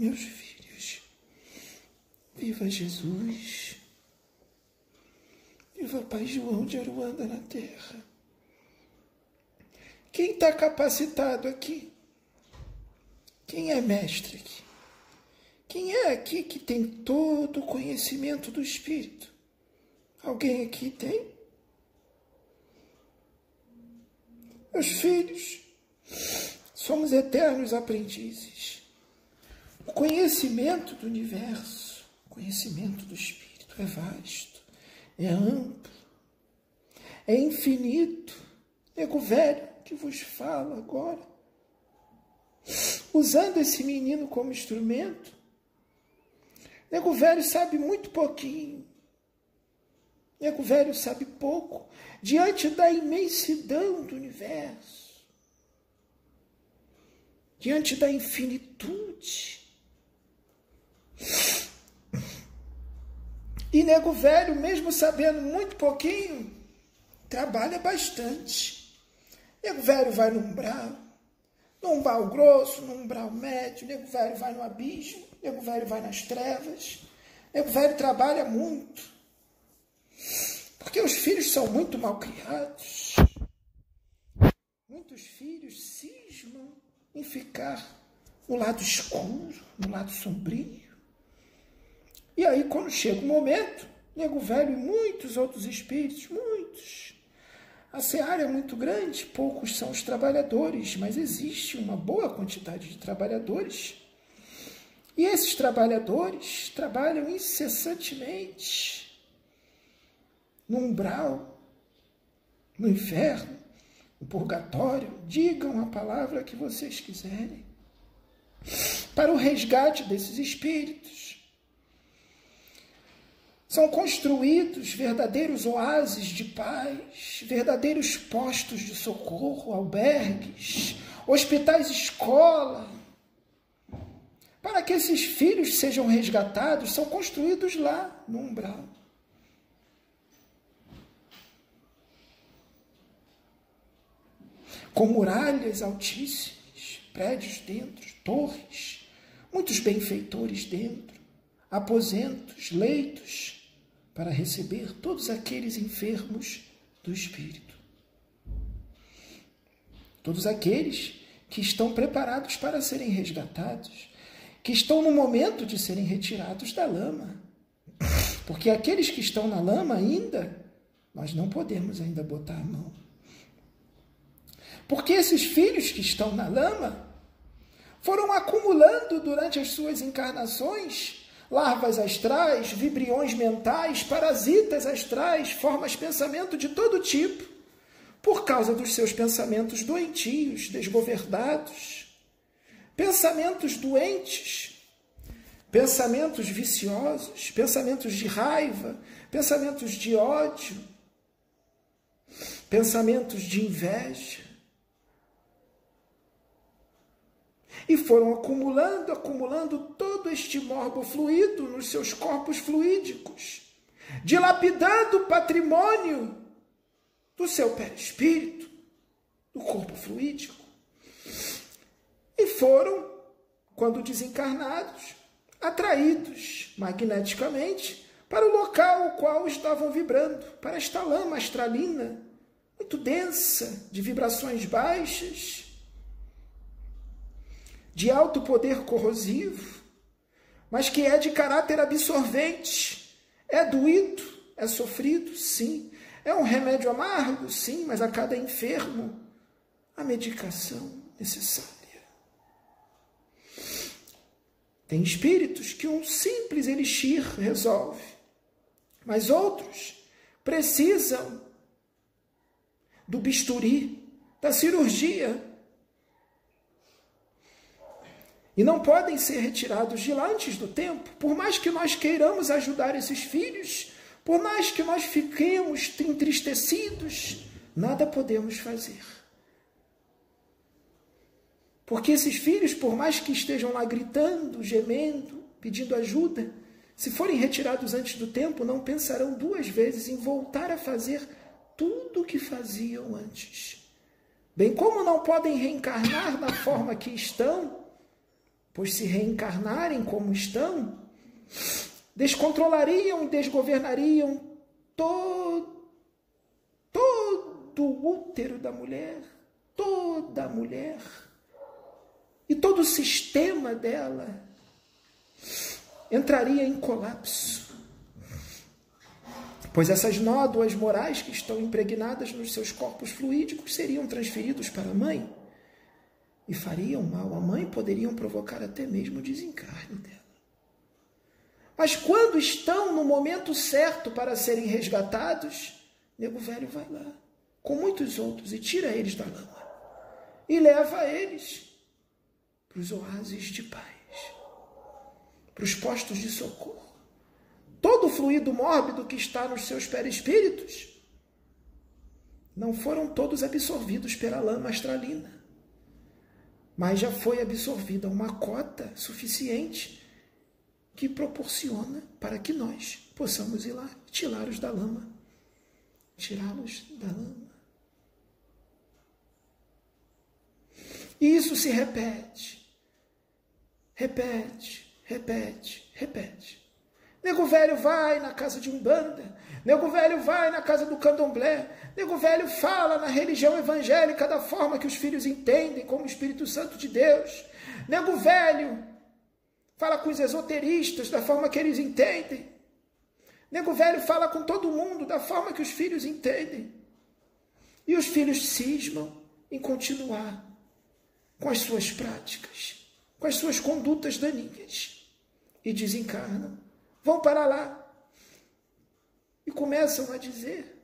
Meus filhos, viva Jesus! Viva Pai João de Aruanda na terra! Quem está capacitado aqui? Quem é mestre aqui? Quem é aqui que tem todo o conhecimento do Espírito? Alguém aqui tem? Meus filhos, somos eternos aprendizes. O conhecimento do universo, o conhecimento do Espírito é vasto, é amplo, é infinito. Nego velho que vos fala agora, usando esse menino como instrumento, Nego velho sabe muito pouquinho. Nego velho sabe pouco diante da imensidão do universo, diante da infinitude. E nego velho, mesmo sabendo muito pouquinho, trabalha bastante. Nego velho vai no umbral, no umbral grosso, no umbral médio, nego velho vai no abismo, nego velho vai nas trevas, nego velho trabalha muito. Porque os filhos são muito mal criados. Muitos filhos cismam em ficar no lado escuro, no lado sombrio. E aí, quando chega o momento, nego velho e muitos outros espíritos, muitos. A seara é muito grande, poucos são os trabalhadores, mas existe uma boa quantidade de trabalhadores. E esses trabalhadores trabalham incessantemente no umbral, no inferno, no purgatório, digam a palavra que vocês quiserem, para o resgate desses espíritos. São construídos verdadeiros oásis de paz, verdadeiros postos de socorro, albergues, hospitais escola. Para que esses filhos sejam resgatados, são construídos lá no umbral. com muralhas altíssimas, prédios dentro, torres, muitos benfeitores dentro, aposentos, leitos, para receber todos aqueles enfermos do espírito. Todos aqueles que estão preparados para serem resgatados, que estão no momento de serem retirados da lama. Porque aqueles que estão na lama ainda, nós não podemos ainda botar a mão. Porque esses filhos que estão na lama foram acumulando durante as suas encarnações larvas astrais, vibriões mentais, parasitas astrais, formas pensamento de todo tipo, por causa dos seus pensamentos doentios, desgovernados, pensamentos doentes, pensamentos viciosos, pensamentos de raiva, pensamentos de ódio, pensamentos de inveja, e foram acumulando, acumulando todo este morbo fluido nos seus corpos fluídicos, dilapidando o patrimônio do seu perispírito, do corpo fluídico. E foram, quando desencarnados, atraídos magneticamente para o local o qual estavam vibrando, para esta lama astralina, muito densa, de vibrações baixas, de alto poder corrosivo, mas que é de caráter absorvente. É doído, é sofrido, sim. É um remédio amargo, sim, mas a cada enfermo a medicação necessária. Tem espíritos que um simples elixir resolve, mas outros precisam do bisturi, da cirurgia, e não podem ser retirados de lá antes do tempo. Por mais que nós queiramos ajudar esses filhos, por mais que nós fiquemos entristecidos, nada podemos fazer. Porque esses filhos, por mais que estejam lá gritando, gemendo, pedindo ajuda, se forem retirados antes do tempo, não pensarão duas vezes em voltar a fazer tudo o que faziam antes. Bem como não podem reencarnar na forma que estão, pois se reencarnarem como estão, descontrolariam e desgovernariam todo, o útero da mulher, toda a mulher e todo o sistema dela entraria em colapso. Pois essas nódoas morais que estão impregnadas nos seus corpos fluídicos seriam transferidos para a mãe e fariam mal à mãe, poderiam provocar até mesmo o desencarne dela. Mas quando estão no momento certo para serem resgatados, nego velho vai lá, com muitos outros, e tira eles da lama e leva eles para os oásis de paz, para os postos de socorro. Todo o fluido mórbido que está nos seus perispíritos não foram todos absorvidos pela lama astralina, mas já foi absorvida uma cota suficiente que proporciona para que nós possamos ir lá tirá-los da lama. Tirá-los da lama. E isso se repete. Repete, repete, repete. Nego velho vai na casa de Umbanda. Nego velho vai na casa do candomblé. Nego velho fala na religião evangélica da forma que os filhos entendem, como o Espírito Santo de Deus. Nego velho fala com os esoteristas da forma que eles entendem. Nego velho fala com todo mundo da forma que os filhos entendem. E os filhos cismam em continuar com as suas práticas, com as suas condutas daninhas e desencarnam. Vão para lá e começam a dizer: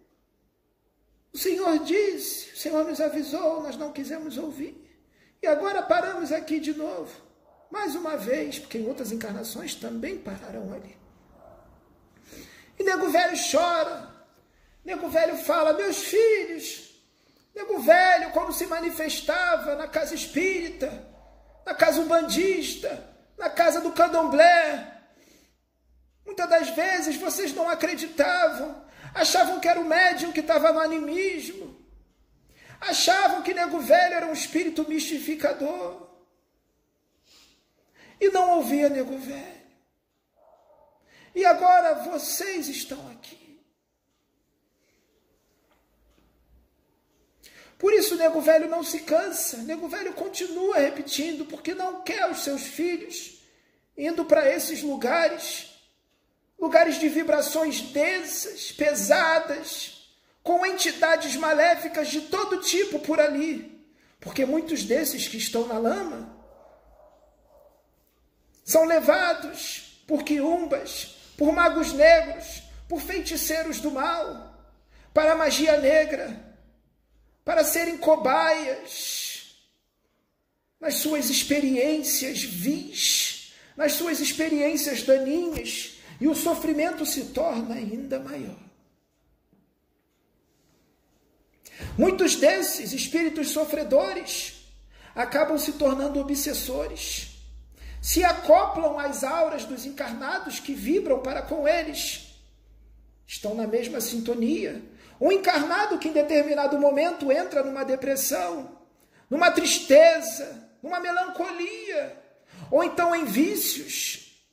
O Senhor disse, o Senhor nos avisou, nós não quisemos ouvir. E agora paramos aqui de novo, mais uma vez, porque em outras encarnações também pararam ali. E nego velho chora, nego velho fala: Meus filhos, Nego velho, quando se manifestava na casa espírita, na casa umbandista, na casa do candomblé, muitas das vezes vocês não acreditavam, achavam que era o médium que estava no animismo, achavam que nego velho era um espírito mistificador, e não ouvia nego velho. E agora vocês estão aqui. Por isso nego velho não se cansa, nego velho continua repetindo, porque não quer os seus filhos indo para esses lugares, lugares de vibrações densas, pesadas, com entidades maléficas de todo tipo por ali, porque muitos desses que estão na lama são levados por quiumbas, por magos negros, por feiticeiros do mal, para a magia negra para serem cobaias nas suas experiências vis, nas suas experiências daninhas, e o sofrimento se torna ainda maior. Muitos desses espíritos sofredores acabam se tornando obsessores, se acoplam às auras dos encarnados que vibram para com eles, estão na mesma sintonia, um encarnado que em determinado momento entra numa depressão, numa tristeza, numa melancolia, ou então em vícios,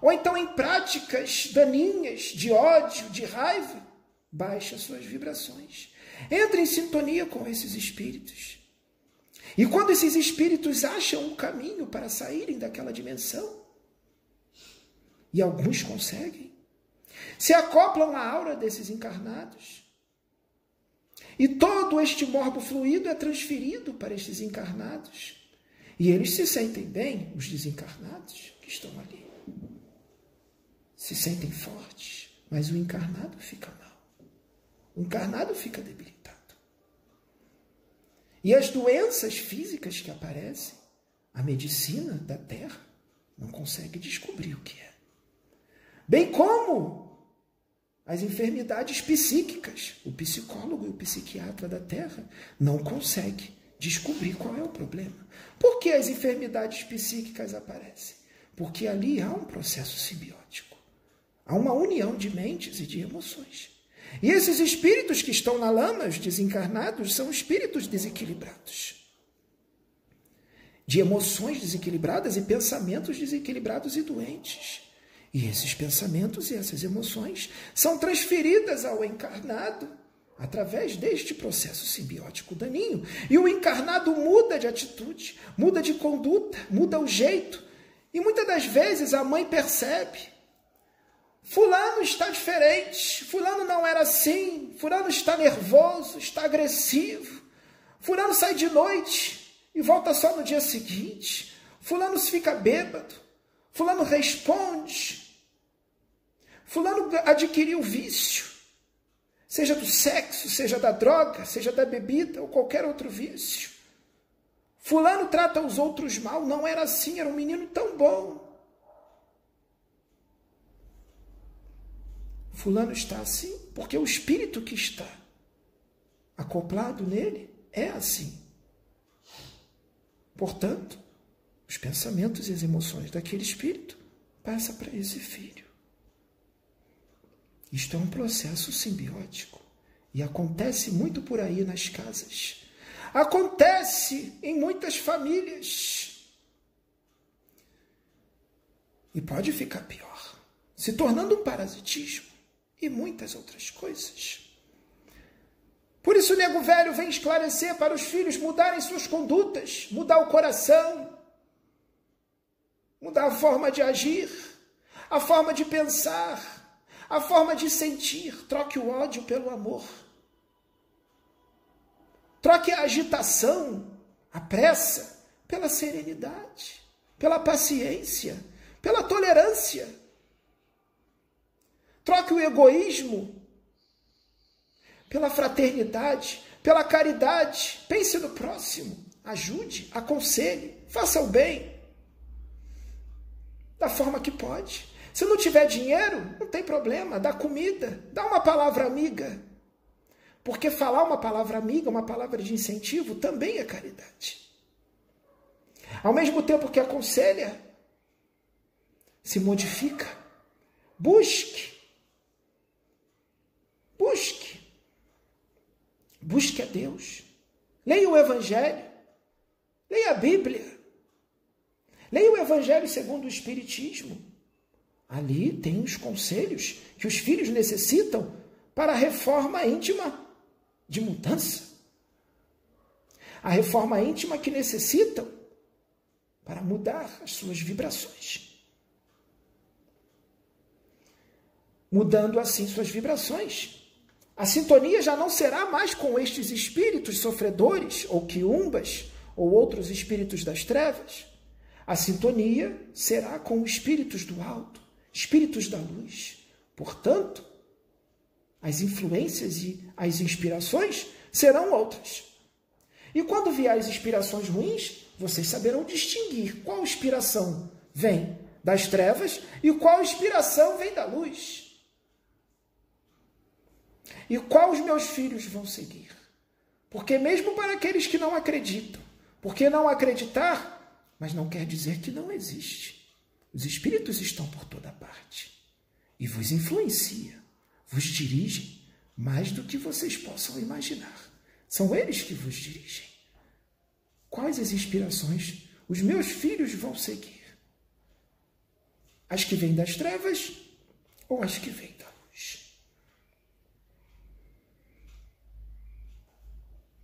ou então em práticas daninhas de ódio, de raiva, baixa suas vibrações. Entra em sintonia com esses espíritos. E quando esses espíritos acham um caminho para saírem daquela dimensão, e alguns conseguem, se acoplam à aura desses encarnados, e todo este morbo fluido é transferido para estes encarnados. E eles se sentem bem, os desencarnados que estão ali. Se sentem fortes, mas o encarnado fica mal. O encarnado fica debilitado. E as doenças físicas que aparecem, a medicina da Terra não consegue descobrir o que é. Bem como as enfermidades psíquicas. O psicólogo e o psiquiatra da Terra não conseguem descobrir qual é o problema. Por que as enfermidades psíquicas aparecem? Porque ali há um processo simbiótico. Há uma união de mentes e de emoções. E esses espíritos que estão na lama, os desencarnados, são espíritos desequilibrados. de emoções desequilibradas e pensamentos desequilibrados e doentes. E esses pensamentos e essas emoções são transferidas ao encarnado através deste processo simbiótico daninho. E o encarnado muda de atitude, muda de conduta, muda o jeito. E muitas das vezes a mãe percebe. Fulano está diferente, Fulano não era assim, Fulano está nervoso, está agressivo, Fulano sai de noite e volta só no dia seguinte, Fulano fica bêbado, Fulano responde, Fulano adquiriu vício, seja do sexo, seja da droga, seja da bebida ou qualquer outro vício. Fulano trata os outros mal, não era assim, era um menino tão bom. Fulano está assim porque o espírito que está acoplado nele é assim. Portanto, os pensamentos e as emoções daquele espírito passam para esse filho. Isto é um processo simbiótico e acontece muito por aí nas casas. Acontece em muitas famílias. E pode ficar pior, se tornando um parasitismo e muitas outras coisas. Por isso o nego velho vem esclarecer para os filhos mudarem suas condutas, mudar o coração, mudar a forma de agir, a forma de pensar, a forma de sentir, troque o ódio pelo amor. Troque a agitação, a pressa, pela serenidade, pela paciência, pela tolerância. Troque o egoísmo pela fraternidade, pela caridade. Pense no próximo, ajude, aconselhe, faça o bem da forma que pode. Se não tiver dinheiro, não tem problema, dá comida, dá uma palavra amiga. Porque falar uma palavra amiga, uma palavra de incentivo, também é caridade. Ao mesmo tempo que aconselha, se modifica. Busque. Busque. Busque a Deus. Leia o Evangelho. Leia a Bíblia. Leia o Evangelho segundo o Espiritismo. Ali tem os conselhos que os filhos necessitam para a reforma íntima de mudança. A reforma íntima que necessitam para mudar as suas vibrações. Mudando assim suas vibrações, a sintonia já não será mais com estes espíritos sofredores, ou quiumbas, ou outros espíritos das trevas. A sintonia será com os espíritos do alto espíritos da luz. Portanto, as influências e as inspirações serão outras. E quando vier as inspirações ruins, vocês saberão distinguir qual inspiração vem das trevas e qual inspiração vem da luz. E qual os meus filhos vão seguir. Porque mesmo para aqueles que não acreditam, porque não acreditar, mas não quer dizer que não existe. Os espíritos estão por parte e vos influenciam, vos dirigem mais do que vocês possam imaginar. São eles que vos dirigem. Quais as inspirações os meus filhos vão seguir? As que vêm das trevas ou as que vêm da luz?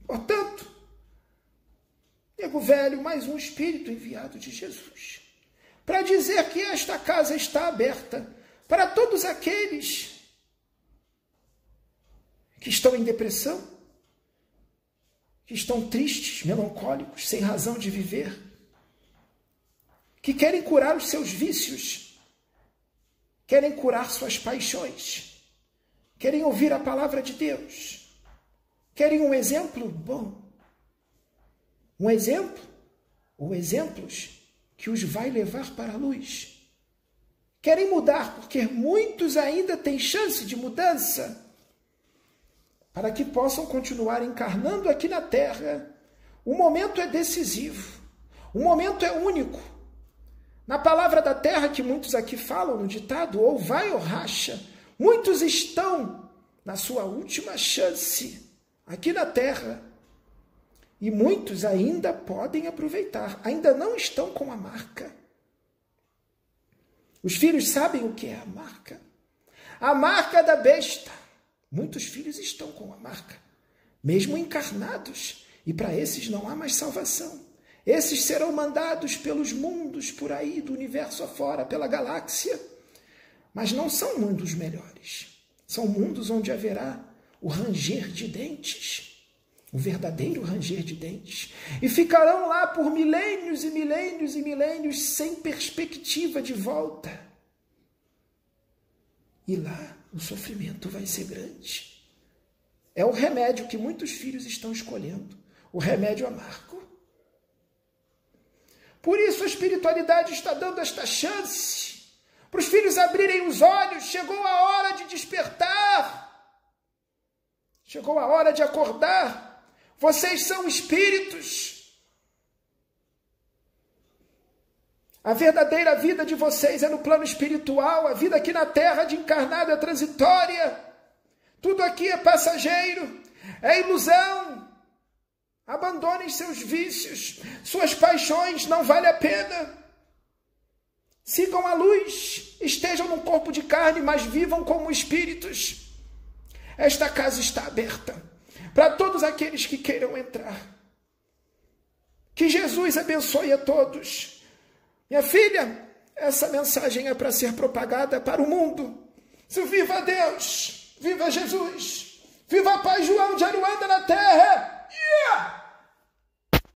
Portanto, nego velho, mais um espírito enviado de Jesus para dizer que esta casa está aberta para todos aqueles que estão em depressão, que estão tristes, melancólicos, sem razão de viver, que querem curar os seus vícios, querem curar suas paixões, querem ouvir a palavra de Deus, querem um exemplo bom, um exemplo ou exemplos que os vai levar para a luz. Querem mudar porque muitos ainda têm chance de mudança para que possam continuar encarnando aqui na Terra. O momento é decisivo, o momento é único. Na palavra da terra que muitos aqui falam no ditado, ou vai ou racha, muitos estão na sua última chance aqui na terra. E muitos ainda podem aproveitar, ainda não estão com a marca. Os filhos sabem o que é a marca. A marca da besta. Muitos filhos estão com a marca, mesmo encarnados, e para esses não há mais salvação. Esses serão mandados pelos mundos por aí, do universo afora, pela galáxia. Mas não são mundos melhores. São mundos onde haverá o ranger de dentes o verdadeiro ranger de dentes, e ficarão lá por milênios e milênios e milênios sem perspectiva de volta. E lá o sofrimento vai ser grande. É o remédio que muitos filhos estão escolhendo, o remédio amargo. Por isso a espiritualidade está dando esta chance para os filhos abrirem os olhos. Chegou a hora de despertar. Chegou a hora de acordar. Vocês são espíritos. A verdadeira vida de vocês é no plano espiritual, a vida aqui na terra de encarnado é transitória. Tudo aqui é passageiro, é ilusão. Abandonem seus vícios, suas paixões, não vale a pena. Sigam a luz, estejam no corpo de carne, mas vivam como espíritos. Esta casa está aberta para todos aqueles que queiram entrar. Que Jesus abençoe a todos. Minha filha, essa mensagem é para ser propagada para o mundo. Se viva Deus, viva Jesus, viva Pai João de Aruanda na terra. Yeah!